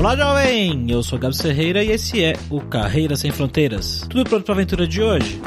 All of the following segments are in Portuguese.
Olá, jovem! Eu sou Gabs Ferreira e esse é o Carreira Sem Fronteiras. Tudo pronto para a aventura de hoje?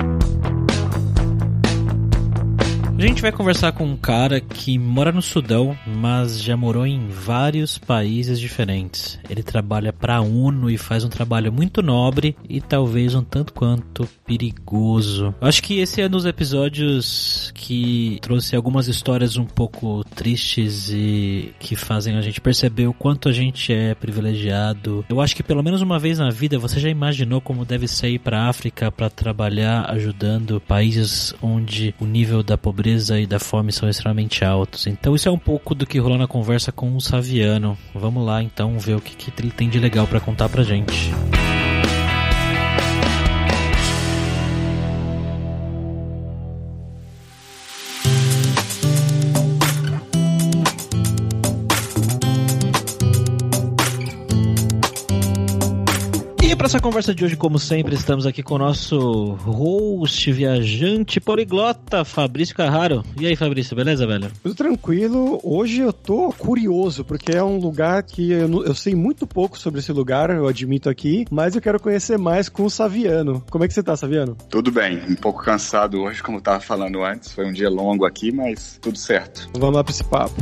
A gente vai conversar com um cara que mora no Sudão, mas já morou em vários países diferentes. Ele trabalha para a ONU e faz um trabalho muito nobre e talvez um tanto quanto perigoso. Acho que esse é um dos episódios que trouxe algumas histórias um pouco tristes e que fazem a gente perceber o quanto a gente é privilegiado. Eu acho que pelo menos uma vez na vida você já imaginou como deve ser ir para África para trabalhar ajudando países onde o nível da pobreza pobreza e da fome são extremamente altos. Então isso é um pouco do que rolou na conversa com o Saviano. Vamos lá então ver o que, que ele tem de legal para contar pra gente. Para essa conversa de hoje, como sempre, estamos aqui com o nosso host, viajante, poliglota, Fabrício Carraro. E aí, Fabrício, beleza, velho? Tudo tranquilo. Hoje eu tô curioso, porque é um lugar que eu, eu, sei muito pouco sobre esse lugar, eu admito aqui, mas eu quero conhecer mais com o Saviano. Como é que você tá, Saviano? Tudo bem, um pouco cansado hoje, como eu tava falando antes. Foi um dia longo aqui, mas tudo certo. Vamos lá pra esse papo.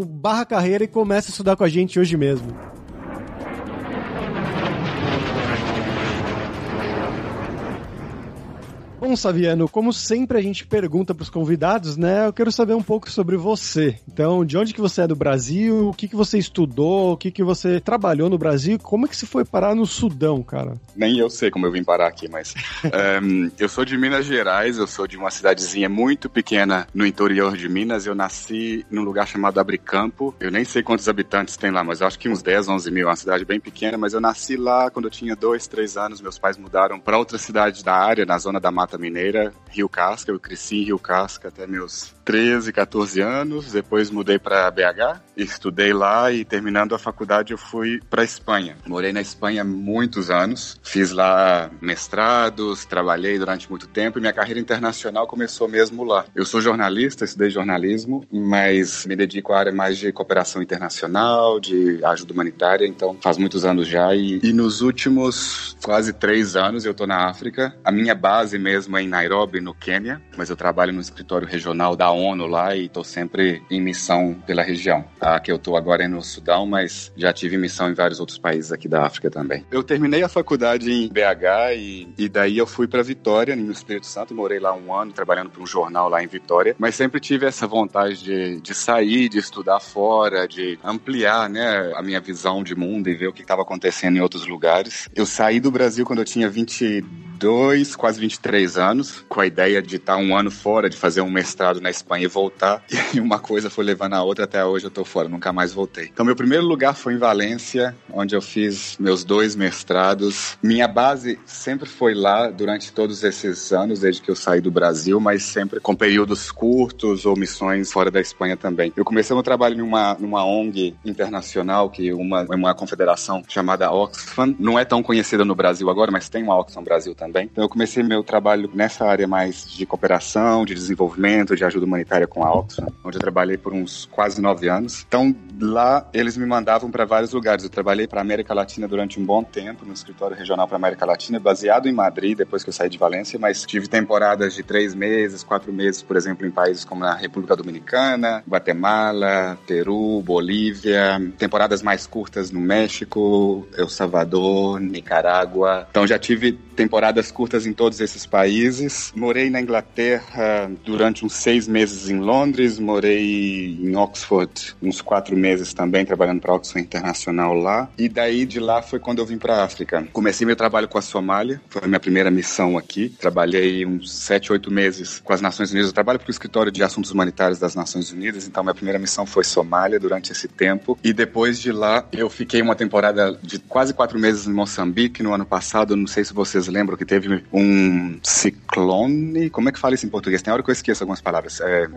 barra carreira e comece a estudar com a gente hoje mesmo. Bom, Saviano, como sempre a gente pergunta para os convidados, né? Eu quero saber um pouco sobre você. Então, de onde que você é do Brasil? O que que você estudou? O que que você trabalhou no Brasil? Como é que você foi parar no Sudão, cara? Nem eu sei como eu vim parar aqui, mas um, eu sou de Minas Gerais. Eu sou de uma cidadezinha muito pequena no interior de Minas. Eu nasci num lugar chamado Abricampo. Eu nem sei quantos habitantes tem lá, mas acho que uns 10, 11 mil. É uma cidade bem pequena, mas eu nasci lá quando eu tinha dois, três anos. Meus pais mudaram para outra cidade da área, na zona da Mata Mata Mineira, Rio Casca. Eu cresci em Rio Casca até meus 13, 14 anos. Depois mudei para BH, estudei lá e terminando a faculdade eu fui para Espanha. Morei na Espanha muitos anos, fiz lá mestrados, trabalhei durante muito tempo e minha carreira internacional começou mesmo lá. Eu sou jornalista, estudei jornalismo, mas me dedico à área mais de cooperação internacional, de ajuda humanitária, então faz muitos anos já e, e nos últimos quase três anos eu tô na África. A minha base mesmo mesmo em Nairobi, no Quênia, mas eu trabalho no escritório regional da ONU lá e estou sempre em missão pela região. A que eu estou agora é no Sudão, mas já tive missão em vários outros países aqui da África também. Eu terminei a faculdade em BH e, e daí eu fui para Vitória, no Espírito Santo, morei lá um ano trabalhando para um jornal lá em Vitória, mas sempre tive essa vontade de, de sair, de estudar fora, de ampliar né, a minha visão de mundo e ver o que estava acontecendo em outros lugares. Eu saí do Brasil quando eu tinha 22, quase 23 anos, com a ideia de estar um ano fora, de fazer um mestrado na Espanha e voltar. E uma coisa foi levando a outra, até hoje eu tô fora, nunca mais voltei. Então, meu primeiro lugar foi em Valência, onde eu fiz meus dois mestrados. Minha base sempre foi lá durante todos esses anos, desde que eu saí do Brasil, mas sempre com períodos curtos ou missões fora da Espanha também. Eu comecei meu trabalho numa, numa ONG internacional, que uma, uma confederação chamada Oxfam. Não é tão conhecida no Brasil agora, mas tem uma Oxfam Brasil também. Então, eu comecei meu trabalho trabalho nessa área mais de cooperação, de desenvolvimento, de ajuda humanitária com a Oxfam, onde eu trabalhei por uns quase nove anos. Então, lá eles me mandavam para vários lugares. Eu trabalhei para América Latina durante um bom tempo, no escritório regional para América Latina, baseado em Madrid, depois que eu saí de Valência, mas tive temporadas de três meses, quatro meses, por exemplo, em países como na República Dominicana, Guatemala, Peru, Bolívia, temporadas mais curtas no México, El Salvador, Nicarágua. Então já tive temporadas curtas em todos esses países. Morei na Inglaterra durante uns seis meses em Londres, morei em Oxford uns quatro meses também trabalhando para Oxfam Internacional lá. E daí de lá foi quando eu vim para a África. Comecei meu trabalho com a Somália, foi a minha primeira missão aqui. Trabalhei uns sete, oito meses com as Nações Unidas. Eu trabalho para o Escritório de Assuntos Humanitários das Nações Unidas, então minha primeira missão foi Somália durante esse tempo. E depois de lá eu fiquei uma temporada de quase quatro meses em Moçambique no ano passado. Não sei se vocês lembram que teve um ciclone. Como é que fala isso em português? Tem hora que eu esqueço algumas palavras. É,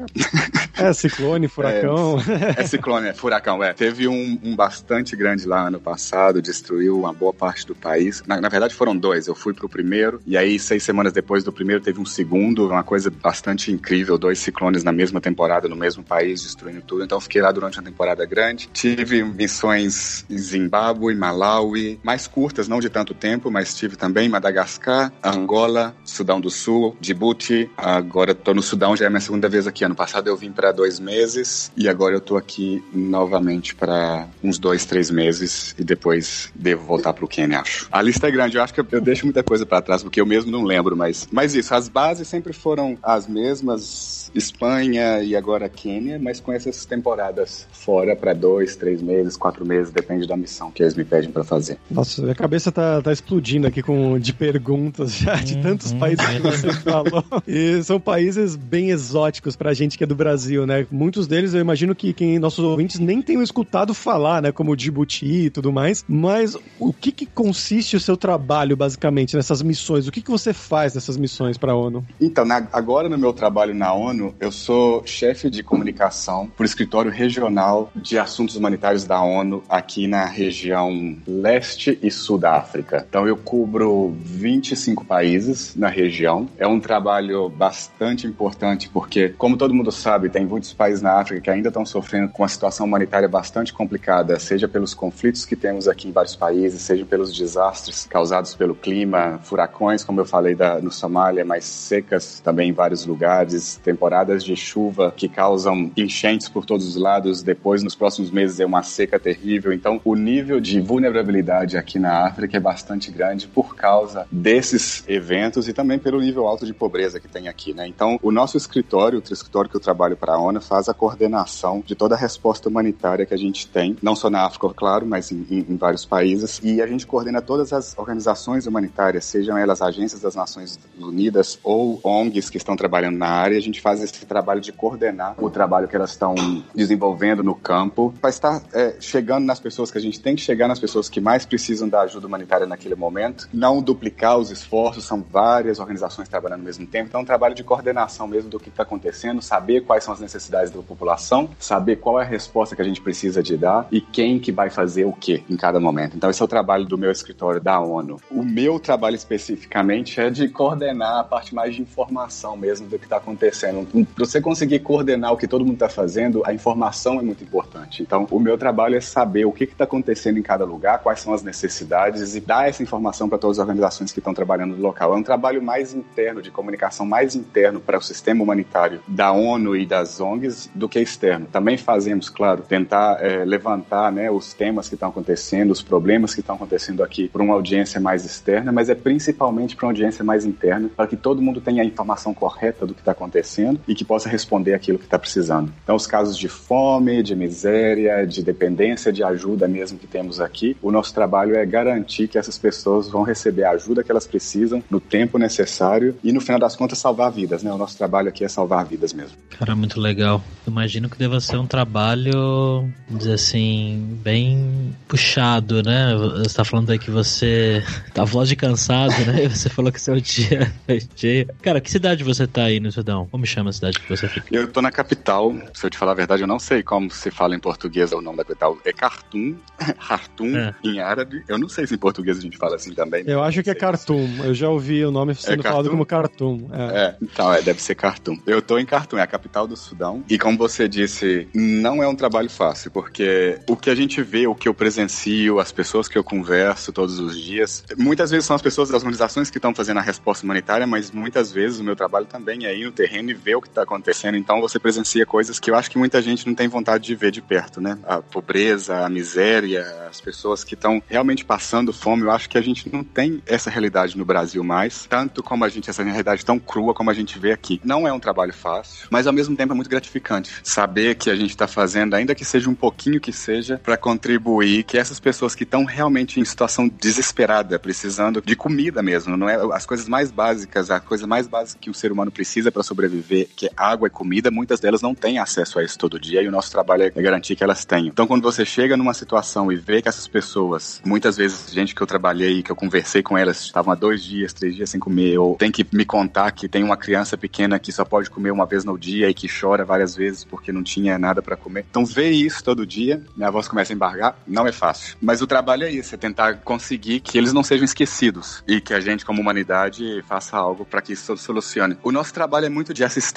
é ciclone, furacão. É, é ciclone, é furacão, é. Teve um, um, bastante grande lá ano passado, destruiu uma boa parte do país. Na, na verdade foram dois. Eu fui pro primeiro e aí seis semanas depois do primeiro teve um segundo, uma coisa bastante incrível, dois ciclones na mesma temporada no mesmo país destruindo tudo. Então fiquei lá durante uma temporada grande. Tive missões em Zimbábue, Malawi, mais curtas, não de tanto tempo, mas tive também Madagascar, Angola, Sudão do Sul, Djibouti. Agora estou no Sudão, já é minha segunda vez aqui. Ano passado eu vim para dois meses e agora eu estou aqui novamente para uns dois, três meses e depois devo voltar para o Quênia, acho. A lista é grande, eu acho que eu, eu deixo muita coisa para trás porque eu mesmo não lembro, mas, mas isso, as bases sempre foram as mesmas Espanha e agora Quênia, mas com essas temporadas fora para dois, três meses, quatro meses, depende da missão que eles me pedem para fazer. Nossa, minha cabeça tá, tá explodindo aqui com de perguntas já de tantos uhum. países que você falou. E são países bem exóticos pra gente que é do Brasil, né? Muitos deles eu imagino que quem nossos ouvintes nem tenham escutado falar, né? Como Djibouti e tudo mais. Mas o que, que consiste o seu trabalho, basicamente, nessas missões? O que, que você faz nessas missões para a ONU? Então, na, agora no meu trabalho na ONU, eu sou chefe de comunicação para o escritório regional de assuntos humanitários da ONU aqui na região leste e sul da África. Então eu cubro 25 países na região. É um trabalho bastante importante porque, como todo mundo sabe, tem muitos países na África que ainda estão sofrendo com uma situação humanitária bastante complicada, seja pelos conflitos que temos aqui em vários países, seja pelos desastres causados pelo clima, furacões, como eu falei da, no Somália, mais secas também em vários lugares, temporadas temporadas de chuva que causam enchentes por todos os lados, depois nos próximos meses é uma seca terrível. Então, o nível de vulnerabilidade aqui na África é bastante grande por causa desses eventos e também pelo nível alto de pobreza que tem aqui, né? Então, o nosso escritório, o escritório que eu trabalho para a ONU, faz a coordenação de toda a resposta humanitária que a gente tem, não só na África, claro, mas em, em, em vários países. E a gente coordena todas as organizações humanitárias, sejam elas agências das Nações Unidas ou ONGs que estão trabalhando na área. A gente faz esse trabalho de coordenar o trabalho que elas estão desenvolvendo no campo, para estar é, chegando nas pessoas que a gente tem que chegar nas pessoas que mais precisam da ajuda humanitária naquele momento, não duplicar os esforços, são várias organizações trabalhando ao mesmo tempo, então é um trabalho de coordenação mesmo do que está acontecendo, saber quais são as necessidades da população, saber qual é a resposta que a gente precisa de dar e quem que vai fazer o que em cada momento. Então esse é o trabalho do meu escritório da ONU. O meu trabalho especificamente é de coordenar a parte mais de informação mesmo do que está acontecendo você conseguir coordenar o que todo mundo está fazendo, a informação é muito importante. Então, o meu trabalho é saber o que está acontecendo em cada lugar, quais são as necessidades e dar essa informação para todas as organizações que estão trabalhando no local. É um trabalho mais interno, de comunicação mais interno para o sistema humanitário da ONU e das ONGs do que externo. Também fazemos, claro, tentar é, levantar né, os temas que estão acontecendo, os problemas que estão acontecendo aqui para uma audiência mais externa, mas é principalmente para uma audiência mais interna, para que todo mundo tenha a informação correta do que está acontecendo e que possa responder aquilo que está precisando. Então, os casos de fome, de miséria, de dependência de ajuda mesmo que temos aqui, o nosso trabalho é garantir que essas pessoas vão receber a ajuda que elas precisam no tempo necessário e, no final das contas, salvar vidas, né? O nosso trabalho aqui é salvar vidas mesmo. Cara, muito legal. Imagino que deva ser um trabalho, dizer assim, bem puxado, né? Você está falando aí que você tá voz de cansado, né? Você falou que seu dia é cheio. Cara, que cidade você tá aí no Sudão? Como chama cidade que você fica? Eu tô na capital. Se eu te falar a verdade, eu não sei como se fala em português o nome da capital. É Khartoum, Khartoum é. em árabe. Eu não sei se em português a gente fala assim também. Eu acho que é Khartoum. Eu já ouvi o nome sendo é falado como Khartoum. É. é, então, é, deve ser Khartoum. Eu tô em Khartoum, é a capital do Sudão. E como você disse, não é um trabalho fácil, porque o que a gente vê, o que eu presencio, as pessoas que eu converso todos os dias, muitas vezes são as pessoas das organizações que estão fazendo a resposta humanitária, mas muitas vezes o meu trabalho também é ir no terreno e ver o que está acontecendo. Então você presencia coisas que eu acho que muita gente não tem vontade de ver de perto, né? A pobreza, a miséria, as pessoas que estão realmente passando fome. Eu acho que a gente não tem essa realidade no Brasil mais, tanto como a gente, essa realidade tão crua como a gente vê aqui. Não é um trabalho fácil, mas ao mesmo tempo é muito gratificante saber que a gente está fazendo, ainda que seja um pouquinho que seja, para contribuir que essas pessoas que estão realmente em situação desesperada, precisando de comida mesmo, não é as coisas mais básicas, a coisa mais básica que o ser humano precisa para sobreviver, que é água e comida, muitas delas não têm acesso a isso todo dia e o nosso trabalho é garantir que elas tenham. Então, quando você chega numa situação e vê que essas pessoas, muitas vezes gente que eu trabalhei, que eu conversei com elas, estavam há dois dias, três dias sem comer, ou tem que me contar que tem uma criança pequena que só pode comer uma vez no dia e que chora várias vezes porque não tinha nada para comer. Então, ver isso todo dia, minha voz começa a embargar, não é fácil. Mas o trabalho é isso, é tentar conseguir que eles não sejam esquecidos e que a gente, como humanidade, faça algo para que isso solucione. O nosso trabalho é muito de assistência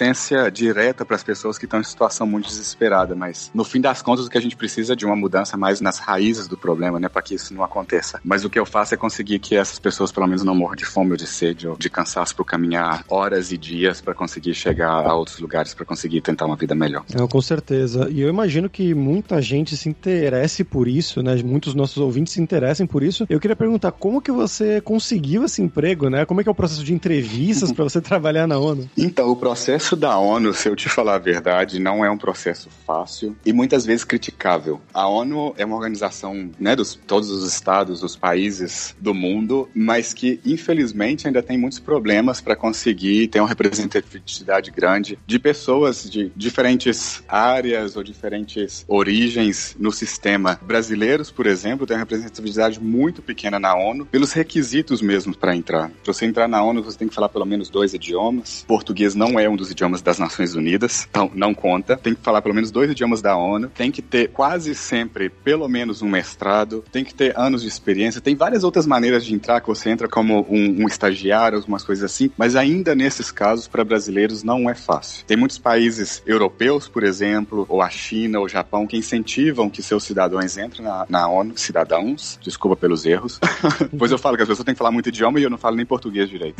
direta para as pessoas que estão em situação muito desesperada, mas no fim das contas o que a gente precisa é de uma mudança mais nas raízes do problema, né, para que isso não aconteça. Mas o que eu faço é conseguir que essas pessoas pelo menos não morram de fome ou de sede ou de cansaço por caminhar horas e dias para conseguir chegar a outros lugares, para conseguir tentar uma vida melhor. Não, com certeza. E eu imagino que muita gente se interesse por isso, né? Muitos nossos ouvintes se interessem por isso. Eu queria perguntar como que você conseguiu esse emprego, né? Como é que é o processo de entrevistas para você trabalhar na ONU? Então, o processo da ONU, se eu te falar a verdade, não é um processo fácil e muitas vezes criticável. A ONU é uma organização, né, dos todos os estados, os países do mundo, mas que infelizmente ainda tem muitos problemas para conseguir ter uma representatividade grande de pessoas de diferentes áreas ou diferentes origens no sistema. Brasileiros, por exemplo, têm uma representatividade muito pequena na ONU pelos requisitos mesmo para entrar. Para você entrar na ONU, você tem que falar pelo menos dois idiomas. Português não é um dos idiomas das Nações Unidas, então não conta. Tem que falar pelo menos dois idiomas da ONU. Tem que ter quase sempre pelo menos um mestrado. Tem que ter anos de experiência. Tem várias outras maneiras de entrar que você entra como um, um estagiário, algumas coisas assim. Mas ainda nesses casos, para brasileiros, não é fácil. Tem muitos países europeus, por exemplo, ou a China ou o Japão, que incentivam que seus cidadãos entrem na, na ONU. Cidadãos, desculpa pelos erros. pois eu falo que as pessoas têm que falar muito idioma e eu não falo nem português direito.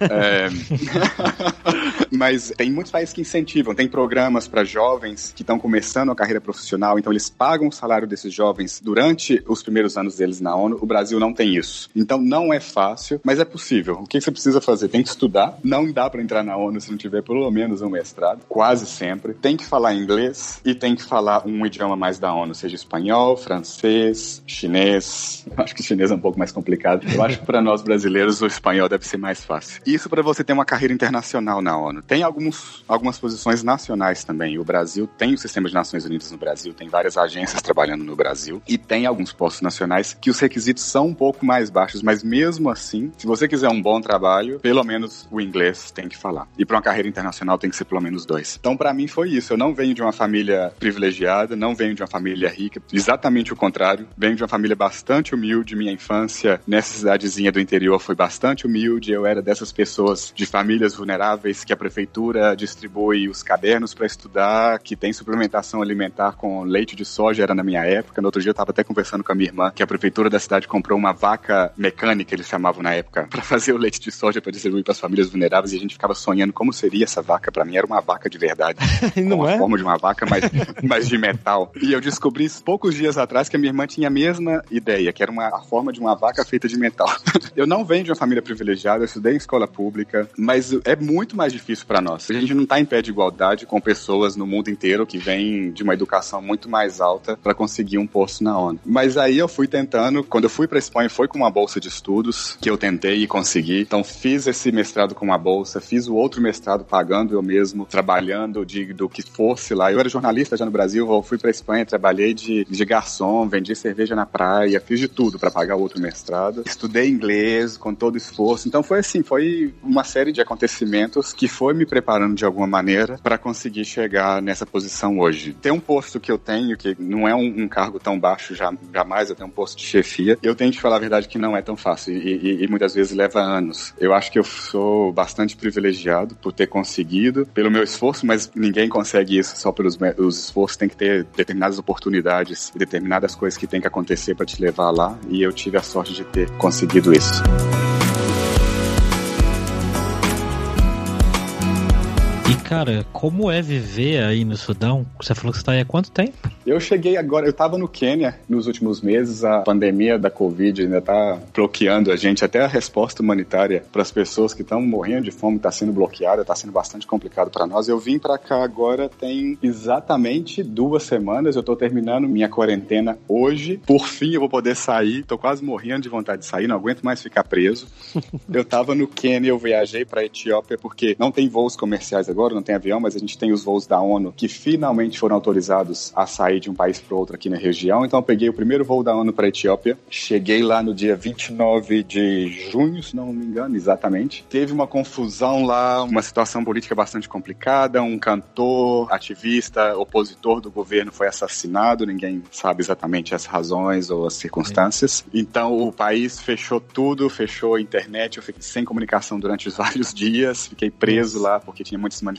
é... Mas tem muitos países que incentivam, tem programas para jovens que estão começando a carreira profissional, então eles pagam o salário desses jovens durante os primeiros anos deles na ONU. O Brasil não tem isso. Então não é fácil, mas é possível. O que você precisa fazer? Tem que estudar. Não dá para entrar na ONU se não tiver pelo menos um mestrado, quase sempre. Tem que falar inglês e tem que falar um idioma mais da ONU, seja espanhol, francês, chinês. Acho que chinês é um pouco mais complicado. Eu acho que para nós brasileiros o espanhol deve ser mais fácil. Isso para você ter uma carreira internacional na ONU. Tem alguns, algumas posições nacionais também. O Brasil tem o sistema de Nações Unidas no Brasil, tem várias agências trabalhando no Brasil e tem alguns postos nacionais que os requisitos são um pouco mais baixos, mas mesmo assim, se você quiser um bom trabalho, pelo menos o inglês tem que falar. E para uma carreira internacional tem que ser pelo menos dois. Então, para mim foi isso. Eu não venho de uma família privilegiada, não venho de uma família rica, exatamente o contrário. Venho de uma família bastante humilde. Minha infância nessa cidadezinha do interior foi bastante humilde. Eu era dessas pessoas de famílias vulneráveis que a prefeitura distribui os cadernos para estudar, que tem suplementação alimentar com leite de soja, era na minha época. No outro dia eu estava até conversando com a minha irmã que a prefeitura da cidade comprou uma vaca mecânica, eles chamavam na época, para fazer o leite de soja para distribuir para as famílias vulneráveis e a gente ficava sonhando como seria essa vaca. Para mim era uma vaca de verdade, Não com a é? forma de uma vaca, mas, mas de metal. E eu descobri poucos dias atrás que a minha irmã tinha a mesma ideia, que era uma, a forma de uma vaca feita de metal. Eu não venho de uma família privilegiada, eu estudei em escola pública, mas é muito mais difícil para nós. A gente não está em pé de igualdade com pessoas no mundo inteiro que vêm de uma educação muito mais alta para conseguir um posto na ONU. Mas aí eu fui tentando, quando eu fui para Espanha, foi com uma bolsa de estudos que eu tentei e consegui. Então fiz esse mestrado com uma bolsa, fiz o outro mestrado pagando eu mesmo, trabalhando de, do que fosse lá. Eu era jornalista já no Brasil, eu fui para Espanha, trabalhei de, de garçom, vendi cerveja na praia, fiz de tudo para pagar o outro mestrado. Estudei inglês com todo esforço. Então foi assim, foi uma série de acontecimentos que foi me preparando de alguma maneira para conseguir chegar nessa posição hoje. Tem um posto que eu tenho que não é um, um cargo tão baixo já, jamais, eu tenho um posto de chefia. Eu tenho que falar a verdade que não é tão fácil e, e, e muitas vezes leva anos. Eu acho que eu sou bastante privilegiado por ter conseguido, pelo meu esforço, mas ninguém consegue isso só pelos os esforços. Tem que ter determinadas oportunidades e determinadas coisas que tem que acontecer para te levar lá. E eu tive a sorte de ter conseguido isso. E cara, como é viver aí no Sudão? Você falou que você tá aí há quanto tempo? Eu cheguei agora, eu tava no Quênia nos últimos meses, a pandemia da Covid ainda tá bloqueando a gente, até a resposta humanitária para as pessoas que estão morrendo de fome tá sendo bloqueada, tá sendo bastante complicado para nós. Eu vim para cá agora tem exatamente duas semanas, eu tô terminando minha quarentena hoje. Por fim eu vou poder sair, tô quase morrendo de vontade de sair, não aguento mais ficar preso. eu tava no Quênia, eu viajei para Etiópia porque não tem voos comerciais agora, não tem avião, mas a gente tem os voos da ONU que finalmente foram autorizados a sair de um país para outro aqui na região. Então eu peguei o primeiro voo da ONU para Etiópia. Cheguei lá no dia 29 de junho, se não me engano, exatamente. Teve uma confusão lá, uma situação política bastante complicada. Um cantor, ativista, opositor do governo foi assassinado. Ninguém sabe exatamente as razões ou as circunstâncias. É. Então o país fechou tudo, fechou a internet. Eu fiquei sem comunicação durante vários dias. Fiquei preso lá porque tinha muitas manifestações.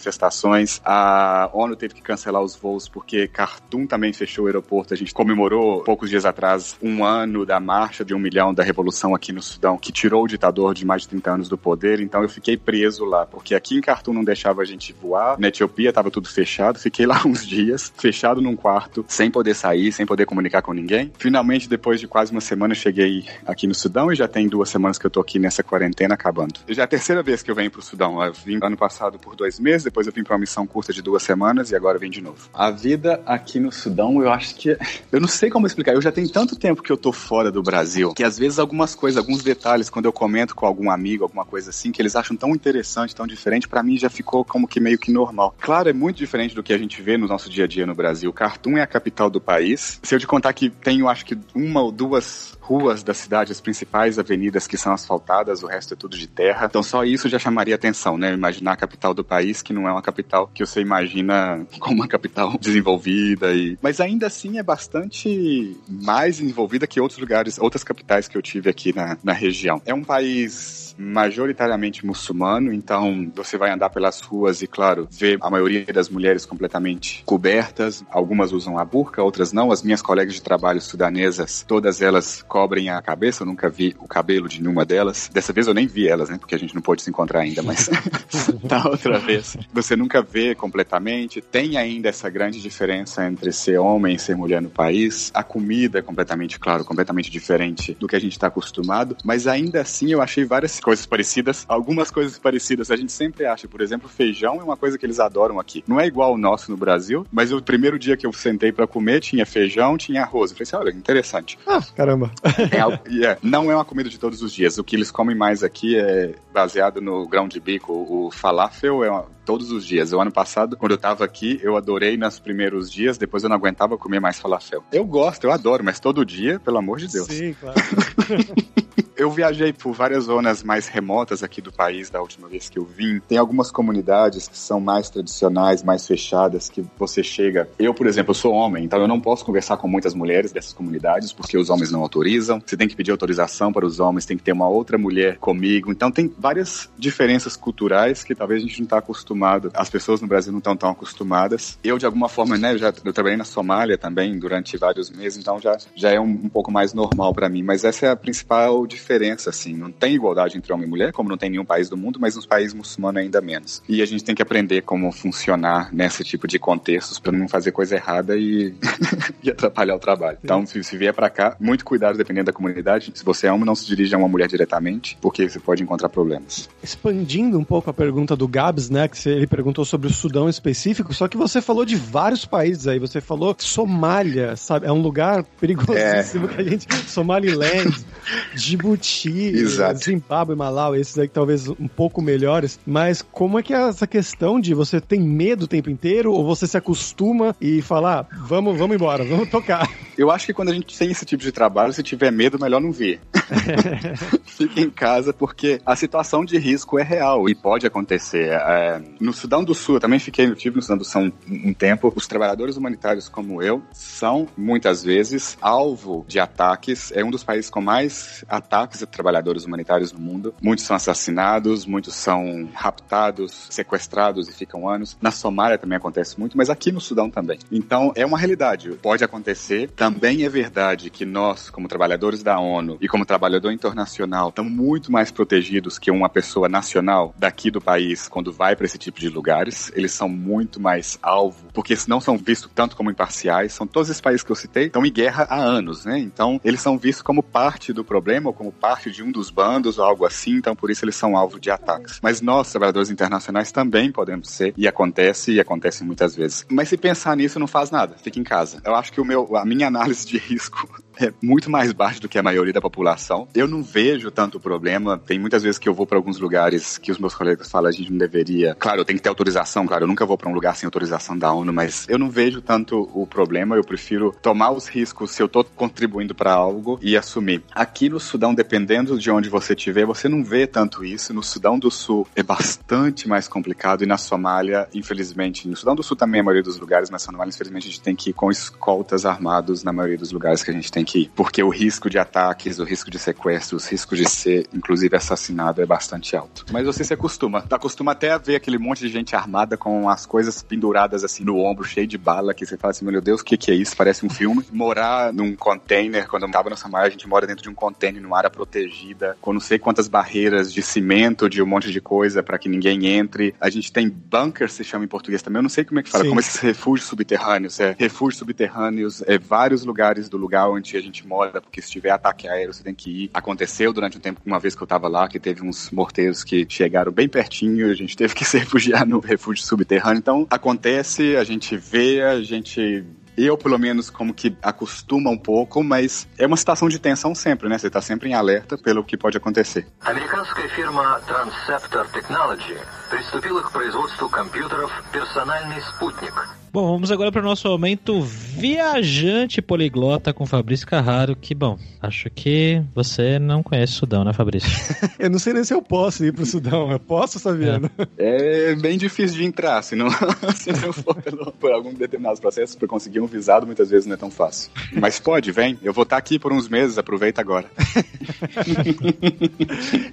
A ONU teve que cancelar os voos porque Khartoum também fechou o aeroporto. A gente comemorou poucos dias atrás um ano da marcha de um milhão da revolução aqui no Sudão, que tirou o ditador de mais de 30 anos do poder. Então eu fiquei preso lá, porque aqui em Khartoum não deixava a gente voar. Na Etiópia estava tudo fechado. Fiquei lá uns dias, fechado num quarto, sem poder sair, sem poder comunicar com ninguém. Finalmente, depois de quase uma semana, cheguei aqui no Sudão e já tem duas semanas que eu tô aqui nessa quarentena acabando. Já é a terceira vez que eu venho pro Sudão. Eu vim ano passado por dois meses, depois eu vim para uma missão curta de duas semanas e agora vim de novo. A vida aqui no Sudão, eu acho que. Eu não sei como explicar. Eu já tenho tanto tempo que eu tô fora do Brasil que às vezes algumas coisas, alguns detalhes, quando eu comento com algum amigo, alguma coisa assim, que eles acham tão interessante, tão diferente, para mim já ficou como que meio que normal. Claro, é muito diferente do que a gente vê no nosso dia a dia no Brasil. Khartoum é a capital do país. Se eu te contar que tenho, acho que uma ou duas ruas da cidade, as principais avenidas que são asfaltadas, o resto é tudo de terra. Então só isso já chamaria atenção, né? Imaginar a capital do país, que não é uma capital que você imagina como uma capital desenvolvida e... Mas ainda assim é bastante mais desenvolvida que outros lugares, outras capitais que eu tive aqui na, na região. É um país majoritariamente muçulmano, então você vai andar pelas ruas e, claro, ver a maioria das mulheres completamente cobertas. Algumas usam a burca, outras não. As minhas colegas de trabalho sudanesas, todas elas cobrem a cabeça. Eu nunca vi o cabelo de nenhuma delas. Dessa vez eu nem vi elas, né? Porque a gente não pôde se encontrar ainda, mas da outra vez. Você nunca vê completamente. Tem ainda essa grande diferença entre ser homem e ser mulher no país. A comida é completamente, claro, completamente diferente do que a gente está acostumado. Mas ainda assim eu achei várias coisas parecidas. Algumas coisas parecidas a gente sempre acha. Por exemplo, feijão é uma coisa que eles adoram aqui. Não é igual o nosso no Brasil, mas o primeiro dia que eu sentei para comer tinha feijão, tinha arroz. Eu falei assim, olha, interessante. Ah, caramba. É algo, yeah, não é uma comida de todos os dias. O que eles comem mais aqui é baseado no grão de bico. O falafel é uma, todos os dias. O ano passado, quando eu tava aqui, eu adorei nos primeiros dias, depois eu não aguentava comer mais falafel. Eu gosto, eu adoro, mas todo dia, pelo amor de Deus. Sim, claro. eu viajei por várias zonas mais remotas aqui do país da última vez que eu vim. Tem algumas comunidades que são mais tradicionais, mais fechadas, que você chega. Eu, por exemplo, sou homem, então eu não posso conversar com muitas mulheres dessas comunidades, porque os homens não autorizam. Você tem que pedir autorização para os homens, tem que ter uma outra mulher comigo. Então tem várias diferenças culturais que talvez a gente não está acostumado. As pessoas no Brasil não estão tão acostumadas. Eu, de alguma forma, né, eu já eu trabalhei na Somália também durante vários meses, então já, já é um, um pouco mais normal para mim. Mas essa é a principal diferença, assim. Não tem igualdade entre homem e mulher, como não tem nenhum país do mundo, mas nos países muçulmanos ainda menos. E a gente tem que aprender como funcionar nesse tipo de contextos para não fazer coisa errada e, e atrapalhar o trabalho. Então, se, se vier para cá, muito cuidado dependendo da comunidade. Se você é homem, não se dirija a uma mulher diretamente, porque você pode encontrar problemas. Expandindo um pouco a pergunta do Gabs, né, que ele perguntou sobre o Sudão específico, só que você falou de vários países aí. Você falou Somália, sabe? É um lugar perigosíssimo é. que a gente. Somaliland, Djibouti, Exato. Zimbábue, Malau, esses aí talvez um pouco melhores. Mas como é que é essa questão de você tem medo o tempo inteiro ou você se acostuma e falar, ah, vamos, vamos embora, vamos tocar? Eu acho que quando a gente tem esse tipo de trabalho, se tiver medo, melhor não vir. Fique em casa, porque a situação de risco é real e pode acontecer. É, no Sudão do Sul, eu também fiquei, eu tive no Sudão do Sul um, um tempo, os trabalhadores humanitários como eu são, muitas vezes, alvo de ataques. É um dos países com mais ataques a trabalhadores humanitários no mundo. Muitos são assassinados, muitos são raptados, sequestrados e ficam anos. Na Somália também acontece muito, mas aqui no Sudão também. Então, é uma realidade. Pode acontecer. Também é verdade que nós, como trabalhadores da ONU e como trabalhador internacional estão muito mais protegidos que uma pessoa nacional daqui do país quando vai para esse tipo de lugares. Eles são muito mais alvo, porque não são vistos tanto como imparciais. São todos esses países que eu citei estão em guerra há anos, né? Então eles são vistos como parte do problema ou como parte de um dos bandos ou algo assim. Então por isso eles são alvo de ataques. Mas nós, trabalhadores internacionais, também podemos ser e acontece e acontece muitas vezes. Mas se pensar nisso não faz nada, fica em casa. Eu acho que o meu, a minha análise de risco é muito mais baixa do que a maioria da população. Eu não vejo tanto problema. Tem muitas vezes que eu vou para alguns lugares que os meus colegas falam a gente não deveria. Claro, eu tenho que ter autorização, claro, eu nunca vou para um lugar sem autorização da ONU, mas eu não vejo tanto o problema. Eu prefiro tomar os riscos se eu estou contribuindo para algo e assumir. Aqui no Sudão, dependendo de onde você estiver, você não vê tanto isso. No Sudão do Sul é bastante mais complicado e na Somália, infelizmente, no Sudão do Sul também a maioria dos lugares, mas na Somália, infelizmente, a gente tem que ir com escoltas armados na maioria dos lugares que a gente tem que ir. Porque o risco de ataques, o risco de sequestros, o risco de ser, inclusive, assassinado é bastante alto. Mas você se acostuma. Acostuma até a ver aquele monte de gente armada com as coisas penduradas assim no ombro, cheio de bala, que você fala assim, meu Deus, o que, que é isso? Parece um filme. Morar num container, quando eu tava no Samar, a gente mora dentro de um container, numa área protegida, com não sei quantas barreiras de cimento, de um monte de coisa para que ninguém entre. A gente tem bunker, se chama em português também. Eu não sei como é que fala, Sim. como esses refúgios subterrâneos. É refúgios subterrâneos, é vários lugares do lugar onde a gente mora, porque se tiver ataque aéreo, você tem que ir. Aconteceu durante um tempo, uma vez que eu tava lá, que teve uns morteiros que chegaram bem pertinho, a gente teve que se refugiar no refúgio subterrâneo. Então, acontece, a gente vê, a gente eu, pelo menos, como que acostuma um pouco, mas é uma situação de tensão sempre, né? Você está sempre em alerta pelo que pode acontecer. Американская фирма Transceptor Technology приступила к производству компьютеров «Персональный спутник», Bom, vamos agora para o nosso momento viajante poliglota com Fabrício Carraro, que, bom, acho que você não conhece o Sudão, né, Fabrício? eu não sei nem se eu posso ir para o Sudão, eu posso, Sabiano? É. é bem difícil de entrar, se não, se não for pelo, por algum determinados processos, para conseguir um visado, muitas vezes não é tão fácil. Mas pode, vem, eu vou estar aqui por uns meses, aproveita agora.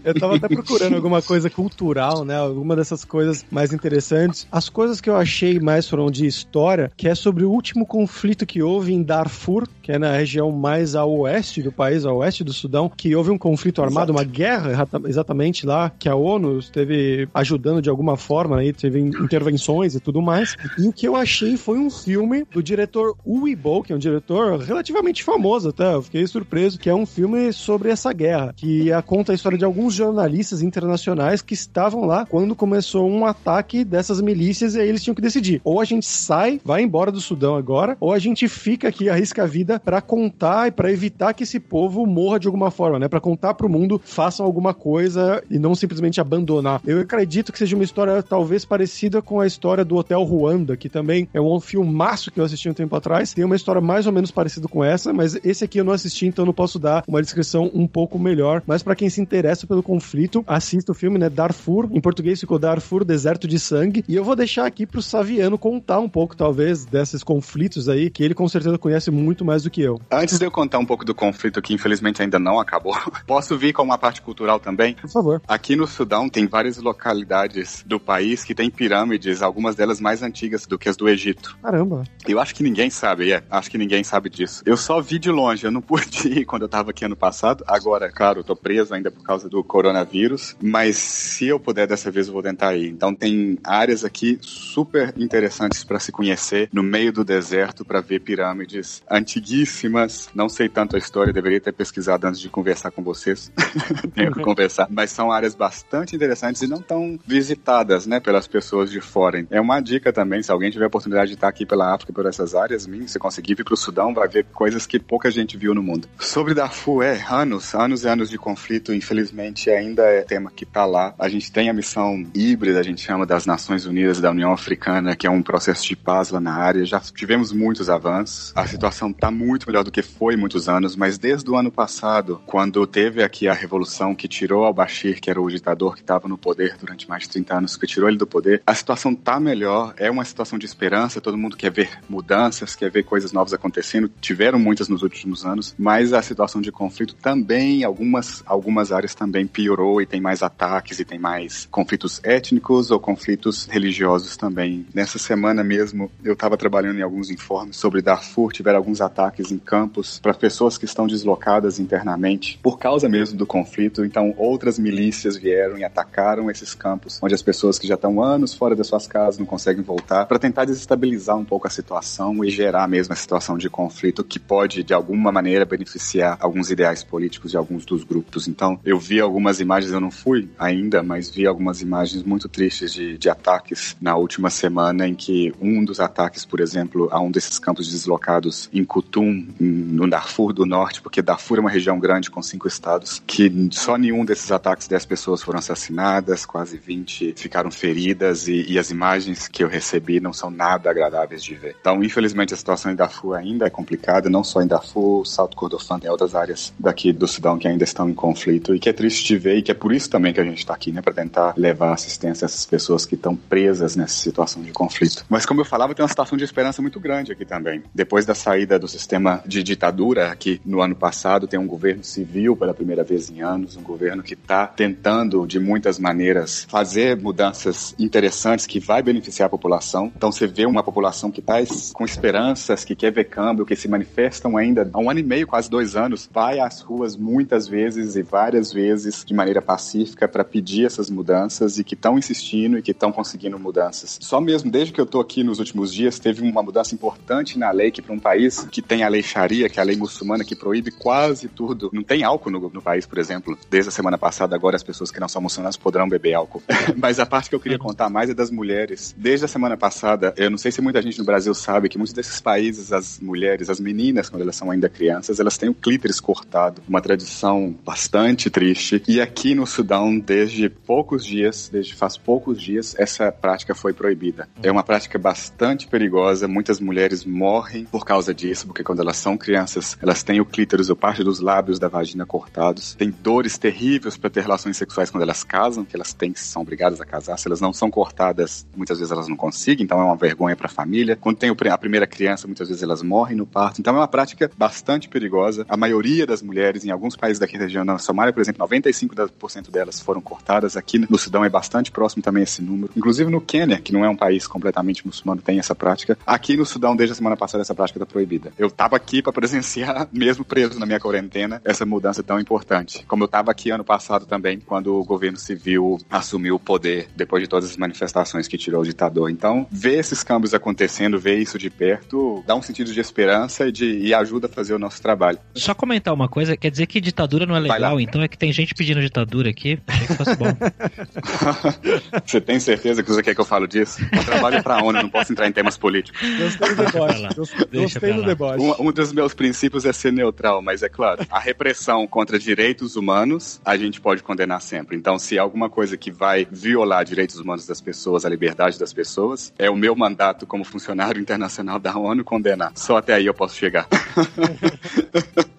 eu estava até procurando alguma coisa cultural, né, alguma dessas coisas mais interessantes. As coisas que eu achei mais foram de história história que é sobre o último conflito que houve em Darfur, que é na região mais ao oeste do país, ao oeste do Sudão, que houve um conflito armado, Exato. uma guerra exatamente lá, que a ONU esteve ajudando de alguma forma, aí teve intervenções e tudo mais. E o que eu achei foi um filme do diretor Uwe Boll, que é um diretor relativamente famoso até, eu fiquei surpreso, que é um filme sobre essa guerra, que conta a história de alguns jornalistas internacionais que estavam lá quando começou um ataque dessas milícias e aí eles tinham que decidir, ou a gente sai sai, vai embora do Sudão agora, ou a gente fica aqui, arrisca a vida para contar e para evitar que esse povo morra de alguma forma, né? Para contar pro mundo, façam alguma coisa e não simplesmente abandonar. Eu acredito que seja uma história talvez parecida com a história do Hotel Ruanda, que também é um filmaço que eu assisti um tempo atrás. Tem uma história mais ou menos parecida com essa, mas esse aqui eu não assisti, então não posso dar uma descrição um pouco melhor. Mas para quem se interessa pelo conflito, assista o filme, né? Darfur, em português ficou Darfur, Deserto de Sangue. E eu vou deixar aqui pro Saviano contar um pouco pouco, talvez, desses conflitos aí, que ele com certeza conhece muito mais do que eu. Antes de eu contar um pouco do conflito, que infelizmente ainda não acabou, posso vir com uma parte cultural também? Por favor. Aqui no Sudão tem várias localidades do país que têm pirâmides, algumas delas mais antigas do que as do Egito. Caramba. Eu acho que ninguém sabe, é, acho que ninguém sabe disso. Eu só vi de longe, eu não pude ir quando eu tava aqui ano passado. Agora, claro, eu tô preso ainda por causa do coronavírus, mas se eu puder dessa vez eu vou tentar ir. Então tem áreas aqui super interessantes para se conhecer no meio do deserto para ver pirâmides antiguíssimas. Não sei tanto a história, deveria ter pesquisado antes de conversar com vocês. Tenho que conversar. Mas são áreas bastante interessantes e não tão visitadas, né, pelas pessoas de fora. É uma dica também, se alguém tiver a oportunidade de estar aqui pela África, por essas áreas, mim, se conseguir vir para o Sudão, vai ver coisas que pouca gente viu no mundo. Sobre Darfur, é, anos, anos e anos de conflito, infelizmente ainda é tema que está lá. A gente tem a missão híbrida, a gente chama das Nações Unidas da União Africana, que é um processo de lá na área. Já tivemos muitos avanços. A situação está muito melhor do que foi muitos anos, mas desde o ano passado, quando teve aqui a revolução que tirou al-Bashir, que era o ditador que estava no poder durante mais de 30 anos, que tirou ele do poder, a situação está melhor. É uma situação de esperança. Todo mundo quer ver mudanças, quer ver coisas novas acontecendo. Tiveram muitas nos últimos anos, mas a situação de conflito também, algumas, algumas áreas também piorou e tem mais ataques e tem mais conflitos étnicos ou conflitos religiosos também. Nessa semana mesmo, mesmo, eu estava trabalhando em alguns informes sobre Darfur, tiveram alguns ataques em campos para pessoas que estão deslocadas internamente por causa mesmo do conflito. Então, outras milícias vieram e atacaram esses campos, onde as pessoas que já estão anos fora das suas casas não conseguem voltar, para tentar desestabilizar um pouco a situação e gerar mesmo a situação de conflito que pode, de alguma maneira, beneficiar alguns ideais políticos de alguns dos grupos. Então, eu vi algumas imagens, eu não fui ainda, mas vi algumas imagens muito tristes de, de ataques na última semana, em que um dos ataques, por exemplo, a um desses campos deslocados em Kutum, no Darfur do Norte, porque Darfur é uma região grande com cinco estados, que só nenhum desses ataques 10 pessoas foram assassinadas, quase 20 ficaram feridas e, e, as imagens que eu recebi não são nada agradáveis de ver. Então, infelizmente, a situação em Darfur ainda é complicada, não só em Darfur, Salto Kordofan, tem outras áreas daqui do Sudão que ainda estão em conflito e que é triste de ver e que é por isso também que a gente está aqui, né, para tentar levar assistência a essas pessoas que estão presas nessa situação de conflito. Mas como eu falava, tem uma situação de esperança muito grande aqui também. Depois da saída do sistema de ditadura aqui no ano passado, tem um governo civil pela primeira vez em anos, um governo que está tentando de muitas maneiras fazer mudanças interessantes que vai beneficiar a população. Então você vê uma população que está com esperanças, que quer ver câmbio, que se manifestam ainda há um ano e meio, quase dois anos, vai às ruas muitas vezes e várias vezes de maneira pacífica para pedir essas mudanças e que estão insistindo e que estão conseguindo mudanças. Só mesmo desde que eu estou aqui nos últimos dias teve uma mudança importante na lei que para um país que tem a lei Sharia, que é a lei muçulmana que proíbe quase tudo, não tem álcool no, no país, por exemplo. Desde a semana passada agora as pessoas que não são muçulmanas poderão beber álcool. Mas a parte que eu queria uhum. contar mais é das mulheres. Desde a semana passada, eu não sei se muita gente no Brasil sabe que muitos desses países as mulheres, as meninas quando elas são ainda crianças, elas têm o clítoris cortado, uma tradição bastante triste. E aqui no Sudão, desde poucos dias, desde faz poucos dias, essa prática foi proibida. É uma prática bastante perigosa, muitas mulheres morrem por causa disso, porque quando elas são crianças, elas têm o clítoris ou parte dos lábios da vagina cortados, têm dores terríveis para ter relações sexuais quando elas casam, que elas têm, são obrigadas a casar. Se elas não são cortadas, muitas vezes elas não conseguem, então é uma vergonha para a família. Quando tem a primeira criança, muitas vezes elas morrem no parto. Então é uma prática bastante perigosa. A maioria das mulheres, em alguns países daqui da região, na Somália, por exemplo, 95% delas foram cortadas. Aqui no Sudão é bastante próximo também esse número. Inclusive no Quênia, que não é um país completamente muçulmano, tem essa prática. Aqui no Sudão, desde a semana passada, essa prática está proibida. Eu estava aqui para presenciar, mesmo preso na minha quarentena, essa mudança tão importante. Como eu estava aqui ano passado também, quando o governo civil assumiu o poder depois de todas as manifestações que tirou o ditador. Então, ver esses câmbios acontecendo, ver isso de perto, dá um sentido de esperança e, de, e ajuda a fazer o nosso trabalho. Só comentar uma coisa, quer dizer que ditadura não é legal, então é que tem gente pedindo ditadura aqui. Achei que fosse bom. você tem certeza que você quer que eu fale disso? Eu trabalho pra ONU, não posso entrar em temas políticos. Gostei do deboche. Gostei do deboche. Um, um dos meus princípios é ser neutral, mas é claro, a repressão contra direitos humanos a gente pode condenar sempre. Então, se alguma coisa que vai violar direitos humanos das pessoas, a liberdade das pessoas, é o meu mandato como funcionário internacional da ONU condenar. Só até aí eu posso chegar.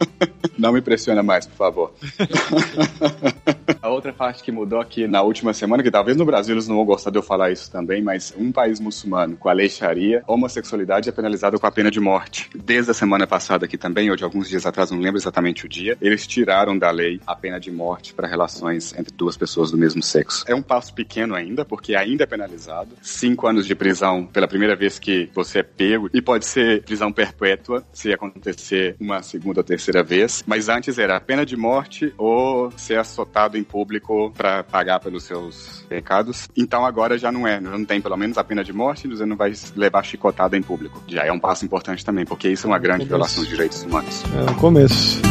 Não me impressiona mais, por favor. A outra parte que mudou aqui na última semana, que talvez no Brasil eles não vão gostar de eu falar isso também, mas um país muçulmano com a lei Sharia, homossexualidade é penalizada com a pena de morte. Desde a semana passada aqui também, ou de alguns dias atrás, não lembro exatamente o dia, eles tiraram da lei a pena de morte para relações entre duas pessoas do mesmo sexo. É um passo pequeno ainda, porque ainda é penalizado. Cinco anos de prisão pela primeira vez que você é pego, e pode ser prisão perpétua se acontecer uma segunda ou terceira vez, mas antes era pena de morte ou ser assotado em público para pagar pelos seus pecados. Então agora já não é, não tem pelo menos a pena de morte, você não vai levar chicotada em público. Já é um passo importante também, porque isso é uma grande violação de direitos humanos. É o começo.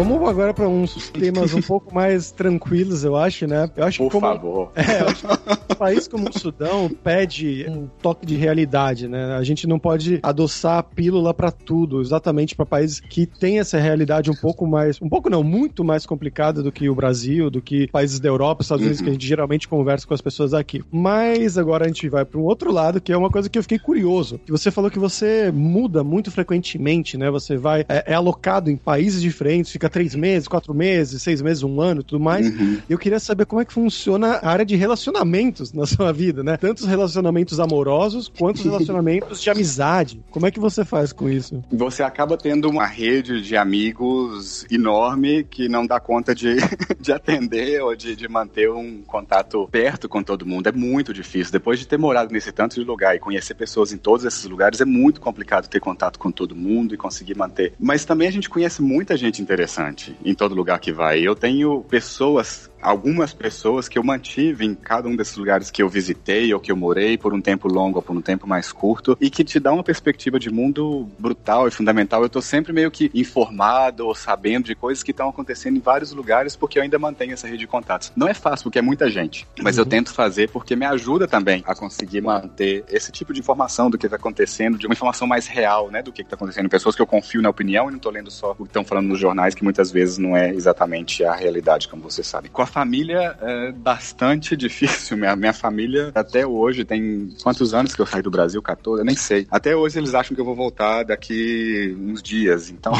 Vamos agora para uns temas um pouco mais tranquilos, eu acho, né? Eu acho Por que como, favor. É, eu acho que um país como o Sudão pede um toque de realidade, né? A gente não pode adoçar a pílula para tudo, exatamente para países que têm essa realidade um pouco mais, um pouco não, muito mais complicada do que o Brasil, do que países da Europa, Estados Unidos, uhum. que a gente geralmente conversa com as pessoas aqui. Mas agora a gente vai para um outro lado, que é uma coisa que eu fiquei curioso. Você falou que você muda muito frequentemente, né? Você vai é, é alocado em países diferentes, fica três meses, quatro meses, seis meses, um ano, tudo mais. Uhum. Eu queria saber como é que funciona a área de relacionamentos na sua vida, né? Tantos relacionamentos amorosos quanto relacionamentos de amizade. Como é que você faz com isso? Você acaba tendo uma rede de amigos enorme que não dá conta de, de atender ou de, de manter um contato perto com todo mundo. É muito difícil. Depois de ter morado nesse tanto de lugar e conhecer pessoas em todos esses lugares, é muito complicado ter contato com todo mundo e conseguir manter. Mas também a gente conhece muita gente interessante em todo lugar que vai. Eu tenho pessoas algumas pessoas que eu mantive em cada um desses lugares que eu visitei ou que eu morei por um tempo longo ou por um tempo mais curto e que te dá uma perspectiva de mundo brutal e fundamental. Eu tô sempre meio que informado ou sabendo de coisas que estão acontecendo em vários lugares porque eu ainda mantenho essa rede de contatos. Não é fácil porque é muita gente, mas uhum. eu tento fazer porque me ajuda também a conseguir manter esse tipo de informação do que está acontecendo, de uma informação mais real, né, do que está acontecendo. Pessoas que eu confio na opinião e não tô lendo só o que estão falando nos jornais, que muitas vezes não é exatamente a realidade, como você sabe. Com a família é bastante difícil. Minha, minha família, até hoje, tem quantos anos que eu saí do Brasil? 14? Eu nem sei. Até hoje eles acham que eu vou voltar daqui uns dias. Então,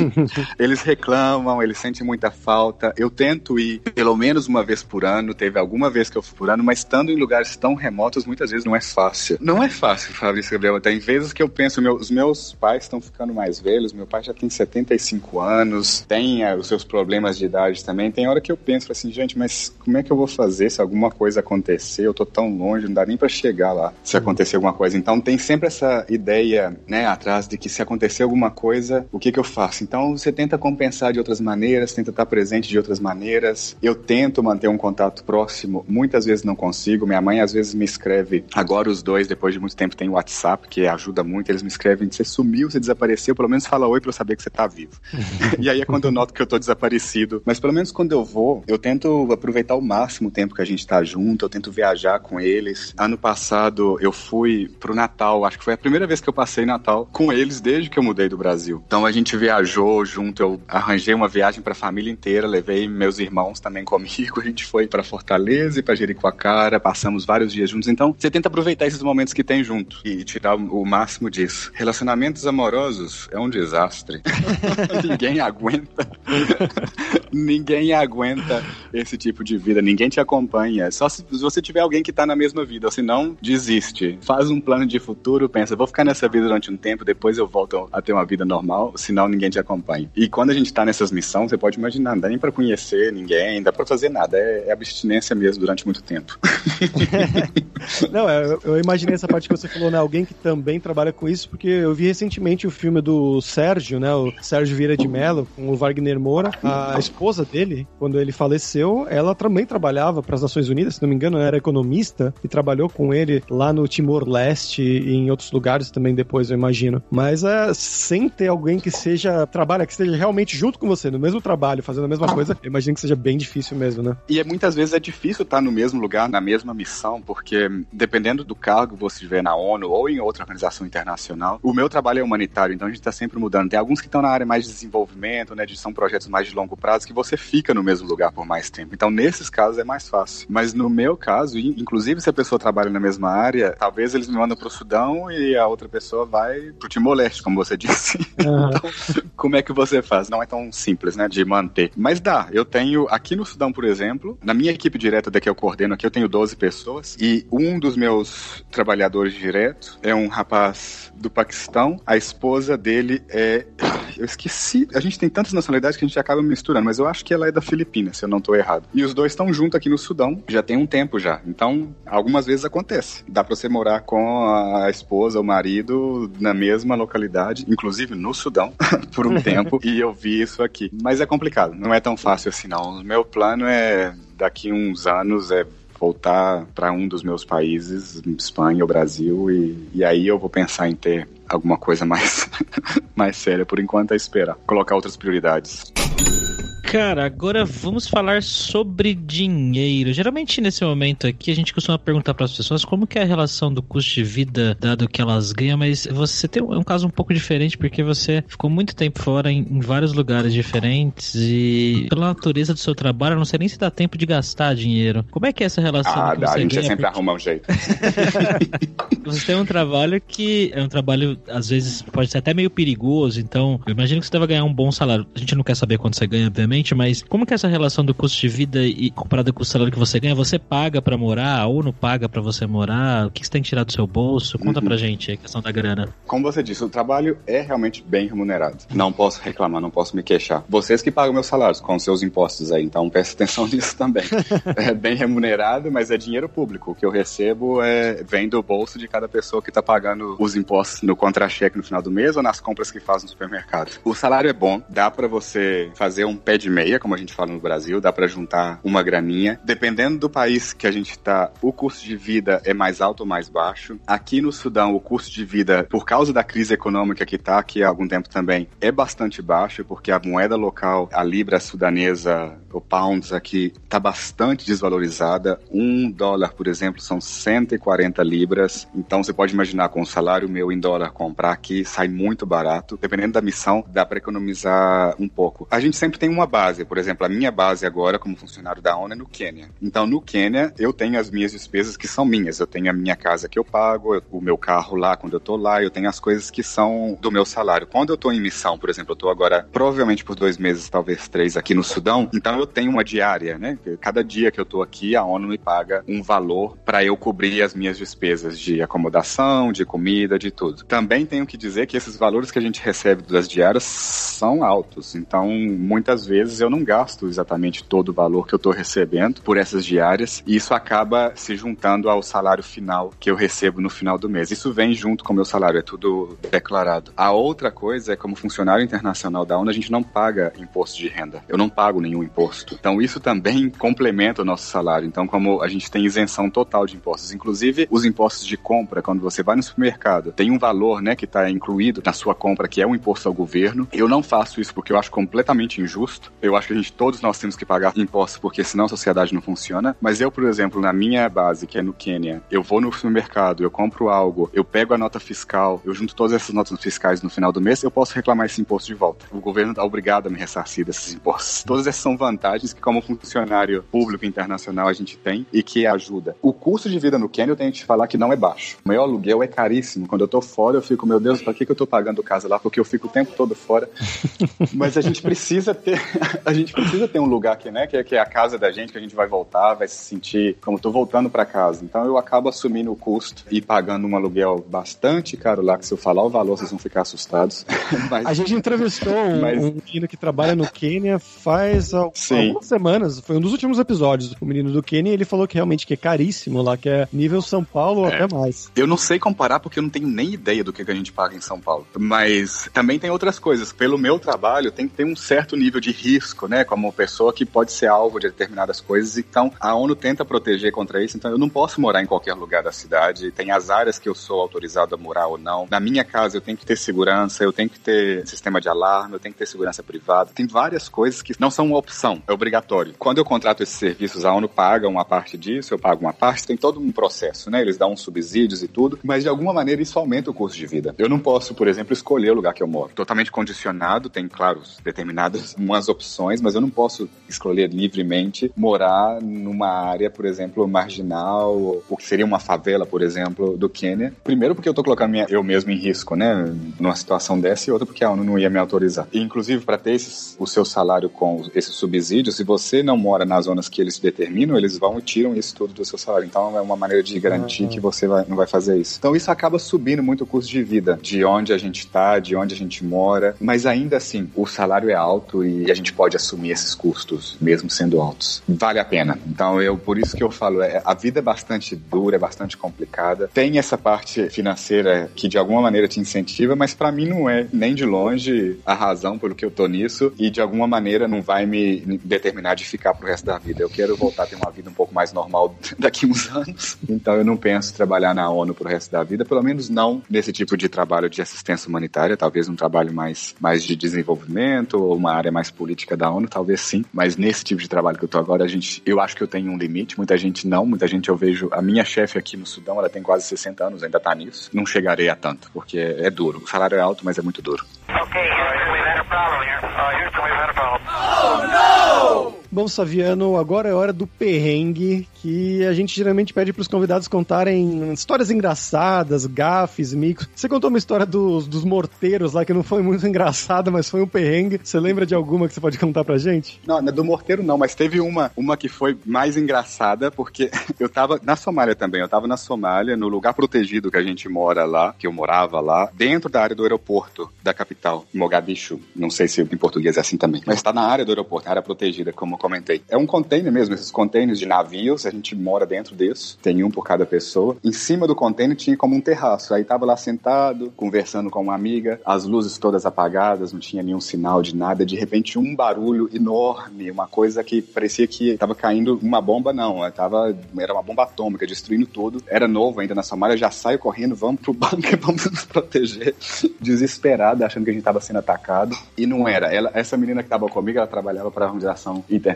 eles reclamam, eles sentem muita falta. Eu tento ir pelo menos uma vez por ano. Teve alguma vez que eu fui por ano, mas estando em lugares tão remotos, muitas vezes não é fácil. Não é fácil, Fabrício Gabriel. Tem vezes que eu penso, meu, os meus pais estão ficando mais velhos. Meu pai já tem 75 anos, tem uh, os seus problemas de idade também. Tem hora que eu penso assim, assim, gente, mas como é que eu vou fazer se alguma coisa acontecer? Eu tô tão longe, não dá nem para chegar lá se acontecer alguma coisa. Então tem sempre essa ideia, né, atrás de que se acontecer alguma coisa, o que que eu faço? Então você tenta compensar de outras maneiras, tenta estar presente de outras maneiras. Eu tento manter um contato próximo, muitas vezes não consigo. Minha mãe às vezes me escreve, agora os dois, depois de muito tempo, tem o WhatsApp, que ajuda muito. Eles me escrevem, você sumiu, você desapareceu, pelo menos fala oi pra eu saber que você tá vivo. e aí é quando eu noto que eu tô desaparecido. Mas pelo menos quando eu vou, eu tento tento aproveitar o máximo o tempo que a gente tá junto, eu tento viajar com eles. Ano passado eu fui pro Natal, acho que foi a primeira vez que eu passei Natal com eles desde que eu mudei do Brasil. Então a gente viajou junto, eu arranjei uma viagem para a família inteira, levei meus irmãos também comigo, a gente foi para Fortaleza e para Jericoacoara, passamos vários dias juntos. Então você tenta aproveitar esses momentos que tem junto e tirar o máximo disso. Relacionamentos amorosos é um desastre. Ninguém aguenta. Ninguém aguenta esse tipo de vida. Ninguém te acompanha. Só se você tiver alguém que tá na mesma vida, ou se não, desiste. Faz um plano de futuro, pensa, vou ficar nessa vida durante um tempo, depois eu volto a ter uma vida normal, senão ninguém te acompanha. E quando a gente tá nessas missões, você pode imaginar, não dá nem pra conhecer ninguém, não dá pra fazer nada. É, é abstinência mesmo durante muito tempo. não, é, eu, eu imaginei essa parte que você falou, né? Alguém que também trabalha com isso, porque eu vi recentemente o filme do Sérgio, né? O Sérgio Vieira de Mello, com o Wagner Moura. A esposa dele, quando ele faleceu, ela também trabalhava para as Nações Unidas, se não me engano, era economista e trabalhou com ele lá no Timor-Leste e em outros lugares também depois, eu imagino. Mas é, sem ter alguém que seja, trabalha, que esteja realmente junto com você, no mesmo trabalho, fazendo a mesma coisa, eu imagino que seja bem difícil mesmo, né? E é, muitas vezes é difícil estar no mesmo lugar, na mesma missão, porque dependendo do cargo que você tiver na ONU ou em outra organização internacional, o meu trabalho é humanitário, então a gente está sempre mudando. Tem alguns que estão na área mais de desenvolvimento, né, de, são projetos mais de longo prazo, que você fica no mesmo lugar por mais tempo. Então, nesses casos é mais fácil. Mas no meu caso, inclusive se a pessoa trabalha na mesma área, talvez eles me mandam pro Sudão e a outra pessoa vai pro Timor-Leste, como você disse. Uhum. Então, como é que você faz? Não é tão simples, né, de manter. Mas dá. Eu tenho, aqui no Sudão, por exemplo, na minha equipe direta da que eu coordeno aqui, eu tenho 12 pessoas e um dos meus trabalhadores diretos é um rapaz do Paquistão. A esposa dele é eu esqueci. A gente tem tantas nacionalidades que a gente acaba misturando, mas eu acho que ela é da Filipina, se eu não tô errado. E os dois estão juntos aqui no Sudão, já tem um tempo já. Então, algumas vezes acontece. Dá pra você morar com a esposa, o marido, na mesma localidade, inclusive no Sudão, por um tempo. E eu vi isso aqui. Mas é complicado, não é tão fácil assim, não. O meu plano é, daqui uns anos, é voltar para um dos meus países, Espanha ou Brasil, e, e aí eu vou pensar em ter alguma coisa mais, mais séria. Por enquanto é esperar, colocar outras prioridades. Cara, agora vamos falar sobre dinheiro. Geralmente nesse momento aqui a gente costuma perguntar para as pessoas como que é a relação do custo de vida dado que elas ganham, mas você tem um, é um caso um pouco diferente porque você ficou muito tempo fora em, em vários lugares diferentes e pela natureza do seu trabalho, eu não sei nem se dá tempo de gastar dinheiro. Como é que é essa relação? Ah, dá, a gente ganha? sempre arruma um jeito. Você tem um trabalho que é um trabalho, às vezes, pode ser até meio perigoso, então eu imagino que você deve ganhar um bom salário. A gente não quer saber quanto você ganha, obviamente, mas como que é essa relação do custo de vida e comparada com o salário que você ganha? Você paga pra morar ou não paga pra você morar? O que você tem que tirar do seu bolso? Conta Uhum. pra gente a questão da grana. Como você disse, o trabalho é realmente bem remunerado. Não posso reclamar, não posso me queixar. Vocês que pagam meus salários com seus impostos aí, então preste atenção nisso também. É bem remunerado, mas é dinheiro público. O que eu recebo é, vem do bolso de cada pessoa que está pagando os impostos no contra-cheque no final do mês ou nas compras que faz no supermercado. O salário é bom, dá para você fazer um pé de meia, como a gente fala no Brasil, dá para juntar uma graninha. Dependendo do país que a gente está, o custo de vida é mais alto ou mais baixo. Aqui no Sudão, o custo de vida, por causa da crise econômica que está aqui há algum tempo também, é bastante baixo, porque a moeda local, a libra sudanesa, o pounds aqui, está bastante desvalorizada. Um dólar, por exemplo, são 140 libras. Então você pode imaginar, com o salário meu em dólar, comprar aqui sai muito barato. Dependendo da missão, dá para economizar um pouco. A gente sempre tem uma base. Por exemplo, a minha base agora, como funcionário da ONU, é no Quênia. Então, no Quênia, eu tenho as minhas despesas que são minhas. Eu tenho a minha casa que eu pago, o meu carro lá quando eu tô lá, eu tenho as coisas que são do meu salário. Quando eu tô em missão, por exemplo, eu tô agora provavelmente por dois meses, talvez três aqui no Sudão, então eu tenho uma diária, né? Cada dia que eu tô aqui, a ONU me paga um valor para eu cobrir as minhas despesas de acomodação, de comida, de tudo. Também tenho que dizer que esses valores que a gente recebe das diárias são altos. Então, muitas vezes eu não gasto exatamente todo o valor que eu tô recebendo por essas diárias e isso acaba se juntando ao salário final que eu recebo no final do mês. Isso vem junto com o meu salário, é tudo declarado. A outra coisa é como funcionário internacional da ONU, a gente não paga imposto de renda. Eu não pago nenhum imposto. Então, isso também complementa o nosso salário. Então, como a gente tem isenção total de impostos, inclusive os impostos de compra, quando você vai no supermercado, tem um valor, né, que está incluído na sua compra, que é o imposto ao governo. Eu não faço isso porque eu acho completamente injusto. Eu acho que a gente, todos nós temos que pagar impostos, porque senão a sociedade não funciona. Mas eu, por exemplo, na minha base, que é no Quênia, eu vou no supermercado, eu compro algo, eu pego a nota fiscal, eu junto todas essas notas fiscais no final do mês, eu posso reclamar esse imposto de volta. O governo está obrigado a me ressarcir desses impostos. Todas essas são vantagens que, como funcionário público internacional, a gente tem e que ajuda. O custo de vida no Quênia, eu tenho que te falar que não é baixo. O meu aluguel é caríssimo. Quando eu tô fora, eu fico, meu Deus, pra que, que eu tô pagando casa lá? Porque eu fico o tempo todo fora. Mas a gente precisa ter, a gente precisa ter um lugar aqui, né? Que é, que é a casa da gente, que a gente vai voltar, vai se sentir como tô voltando para casa. Então eu acabo assumindo o custo e pagando um aluguel bastante caro lá, que se eu falar o valor, vocês vão ficar assustados. Mas A gente entrevistou um, Mas- um menino que trabalha no Quênia faz al- Sim. algumas semanas. Foi um dos últimos episódios. O menino do Quênia ele falou que realmente que é caríssimo lá, que é nível São Paulo ou É. até mais. Eu não sei comparar porque eu não tenho nem ideia do que que a gente paga em São Paulo. Mas também tem outras coisas. Pelo meu trabalho, tem que ter um certo nível de risco, né? Como pessoa que pode ser alvo de determinadas coisas. Então, a ONU tenta proteger contra isso. Então, eu não posso morar em qualquer lugar da cidade. Tem as áreas que eu sou autorizado a morar ou não. Na minha casa, eu tenho que ter segurança, eu tenho que ter sistema de alarme, eu tenho que ter segurança privada. Tem várias coisas que não são uma opção, é obrigatório. Quando eu contrato esses serviços, a ONU paga uma parte disso, eu pago uma parte, tem todo um processo, né? Eles dão uns subsídios e tudo, mas de alguma maneira isso aumenta o custo de vida. Eu não posso, por exemplo, escolher o lugar que eu moro. Totalmente condicionado, tem, claro, determinadas umas opções, mas eu não posso escolher livremente morar numa área, por exemplo, marginal, o que seria uma favela, por exemplo, do Quênia. Primeiro porque eu tô colocando minha- eu mesmo em risco, né? Numa situação dessa, e outra porque a ONU não ia me autorizar. E, inclusive, para ter esses- o seu salário com esse subsídio, se você não mora nas zonas que eles determinam, eles vão e tiram isso tudo do seu salário. Então, é uma maneira de garantir que você vai- não vai fazer isso. Então, isso acaba subindo muito o custo de vida, de onde a gente tá, de onde a gente mora. Mas ainda assim, o salário é alto e a gente pode assumir esses custos, mesmo sendo altos. Vale a pena. Então, eu por isso que eu falo, é, a vida é bastante dura, é bastante complicada. Tem essa parte financeira que de alguma maneira te incentiva, mas para mim não é nem de longe a razão pelo que eu tô nisso e de alguma maneira não vai me, determinar de ficar pro resto da vida. Eu quero voltar a ter uma vida um pouco mais normal daqui uns anos. Então eu não penso trabalhar na ONU pro resto da vida, pelo menos não nesse tipo de trabalho de assistência humanitária, talvez um trabalho mais, mais de desenvolvimento ou uma área mais política da ONU, talvez sim, mas nesse tipo de trabalho que eu tô agora, a gente, eu acho que eu tenho um limite, muita gente não, muita gente eu vejo, a minha chefe aqui no Sudão, ela tem quase 60 anos, ainda tá nisso, não chegarei a tanto, porque é, é duro, o salário é alto, mas é muito duro. Okay, Houston, we've had a problem here. Uh, Houston, we've had a problem. Bom, Saviano, agora é hora do perrengue, que a gente geralmente pede pros convidados contarem histórias engraçadas, gafes, micos. Você contou uma história dos, dos morteiros lá que não foi muito engraçada, mas foi um perrengue. Você lembra de alguma que você pode contar pra gente? Não, é do morteiro não, mas teve uma, uma que foi mais engraçada, porque eu tava na Somália também, eu tava na Somália, no lugar protegido que a gente mora lá, que eu morava lá, dentro da área do aeroporto da capital, Mogadishu. Não sei se em português é assim também, mas tá na área do aeroporto, área protegida, como comentei. É um container mesmo, esses containers de navios, a gente mora dentro desse, tem um por cada pessoa. Em cima do container tinha como um terraço, aí tava lá sentado, conversando com uma amiga, as luzes todas apagadas, não tinha nenhum sinal de nada, de repente um barulho enorme, uma coisa que parecia que tava caindo uma bomba, não, é, tava, era uma bomba atômica, destruindo tudo. Era novo ainda na Somália, já saio correndo, vamos pro bunker, vamos nos proteger, desesperada, achando que a gente tava sendo atacado. E não era. Ela, essa menina que tava comigo, ela trabalhava para a Organização Internacional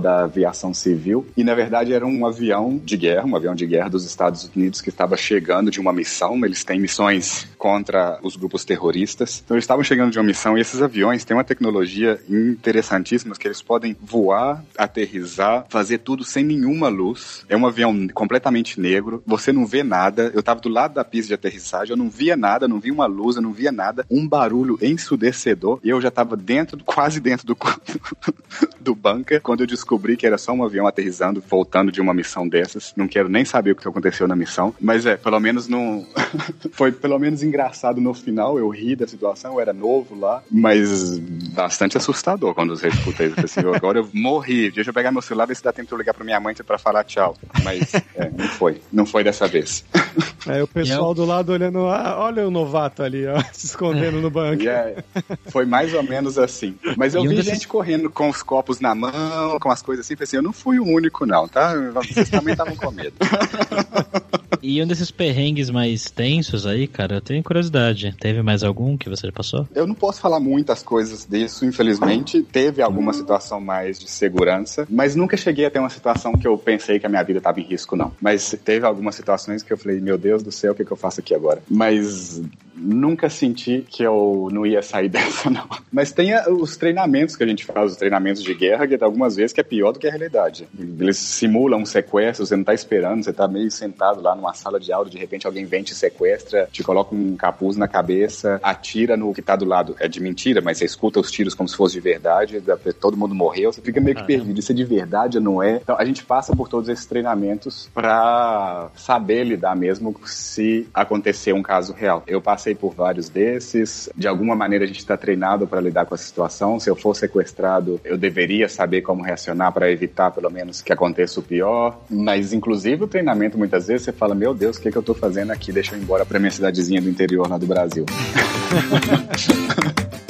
da Aviação Civil, e na verdade era um avião de guerra, um avião de guerra dos Estados Unidos que estava chegando de uma missão. Eles têm missões contra os grupos terroristas. Então eles estavam chegando de uma missão e esses aviões têm uma tecnologia interessantíssima que eles podem voar, aterrizar, fazer tudo sem nenhuma luz. É um avião completamente negro, você não vê nada. Eu tava do lado da pista de aterrissagem, eu não via nada, não via uma luz, eu não via nada. Um barulho ensurdecedor e eu já tava dentro, quase dentro do, do quando eu descobri que era só um avião aterrissando, voltando de uma missão dessas. Não quero nem saber o que aconteceu na missão, mas é, pelo menos não. Foi pelo menos engraçado no final. Eu ri da situação, eu era novo lá, mas bastante assustador quando eu escutei isso. Assim, agora eu morri. Deixa eu pegar meu celular e ver se dá tempo de eu ligar pra minha mãe pra falar tchau. Mas é, não foi. Não foi dessa vez. Aí o pessoal do lado olhando, ah, olha o novato ali, ó, se escondendo no. E é, foi mais ou menos assim. Mas eu E um vi desses- gente correndo com os copos na mão, com as coisas assim. Falei assim, eu não fui o único, não, tá? Vocês também estavam com medo. E um desses perrengues mais tensos aí, cara, eu tenho curiosidade. Teve mais algum que você passou? Eu não posso falar muitas coisas disso, infelizmente. Teve alguma situação mais de segurança, mas nunca cheguei a ter uma situação que eu pensei que a minha vida estava em risco, não. Mas teve algumas situações que eu falei, meu Deus do céu, o que, que eu faço aqui agora? Mas nunca senti que eu não ia sair dessa, não. Mas tem a- os treinamentos que a gente faz, os treinamentos de guerra, que algumas vezes que é pior do que a realidade. Eles simulam um sequestro, você não tá esperando, você tá meio sentado lá numa sala de aula, de repente alguém vem te sequestra, te coloca um capuz na cabeça, atira no que tá do lado. É de mentira, mas você escuta os tiros como se fosse de verdade, todo mundo morreu, você fica meio que perdido. Isso é de verdade ou não é? Então a gente passa por todos esses treinamentos pra saber lidar mesmo se acontecer um caso real. Eu passei por vários desses, de alguma maneira a gente está treinado para lidar com a situação. Se eu for sequestrado, eu deveria saber como reacionar para evitar, pelo menos, que aconteça o pior. Mas, inclusive, o treinamento, muitas vezes, você fala: Meu Deus, o que, que eu tô fazendo aqui? Deixa eu ir embora para minha cidadezinha do interior lá do Brasil.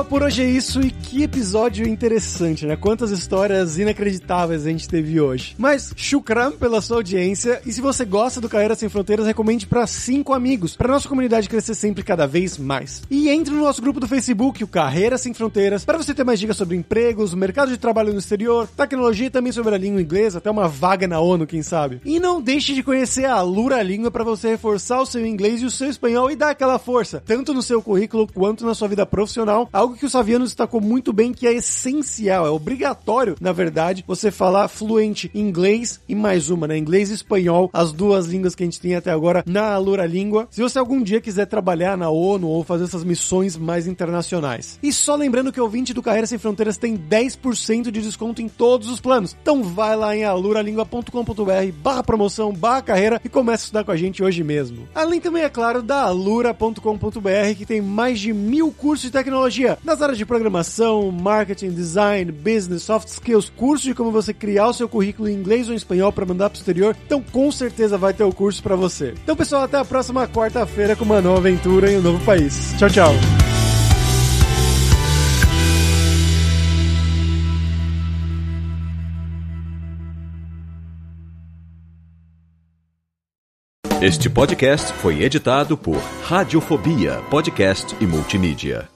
pessoal, por hoje é isso e que episódio interessante, né? Quantas histórias inacreditáveis a gente teve hoje. Mas, shukran pela sua audiência e se você gosta do Carreira Sem Fronteiras, recomende para cinco amigos, para nossa comunidade crescer sempre cada vez mais. E entre no nosso grupo do Facebook, o Carreira Sem Fronteiras, para você ter mais dicas sobre empregos, mercado de trabalho no exterior, tecnologia e também sobre a língua inglesa, até uma vaga na ONU, quem sabe. E não deixe de conhecer a Lura Língua para você reforçar o seu inglês e o seu espanhol e dar aquela força, tanto no seu currículo quanto na sua vida profissional. Algo que o Saviano destacou muito bem que é essencial, é obrigatório, na verdade, você falar fluente inglês e mais uma, né? Inglês e espanhol, as duas línguas que a gente tem até agora na Lura Língua. Se você algum dia quiser trabalhar na ONU ou fazer essas missões mais internacionais. E só lembrando que o ouvinte do Carreira Sem Fronteiras tem 10% de desconto em todos os planos. Então vai lá em aluralingua.com.br barra promoção, barra carreira e começa a estudar com a gente hoje mesmo. Além também, é claro, da alura.com.br que tem mais de mil cursos de tecnologia. Nas áreas de programação, marketing, design, business, soft skills, curso de como você criar o seu currículo em inglês ou em espanhol para mandar pro exterior. Então, com certeza vai ter o curso para você. Então, pessoal, até a próxima quarta-feira com uma nova aventura em um novo país. Tchau, tchau. Este podcast foi editado por Radiofobia, podcast e multimídia.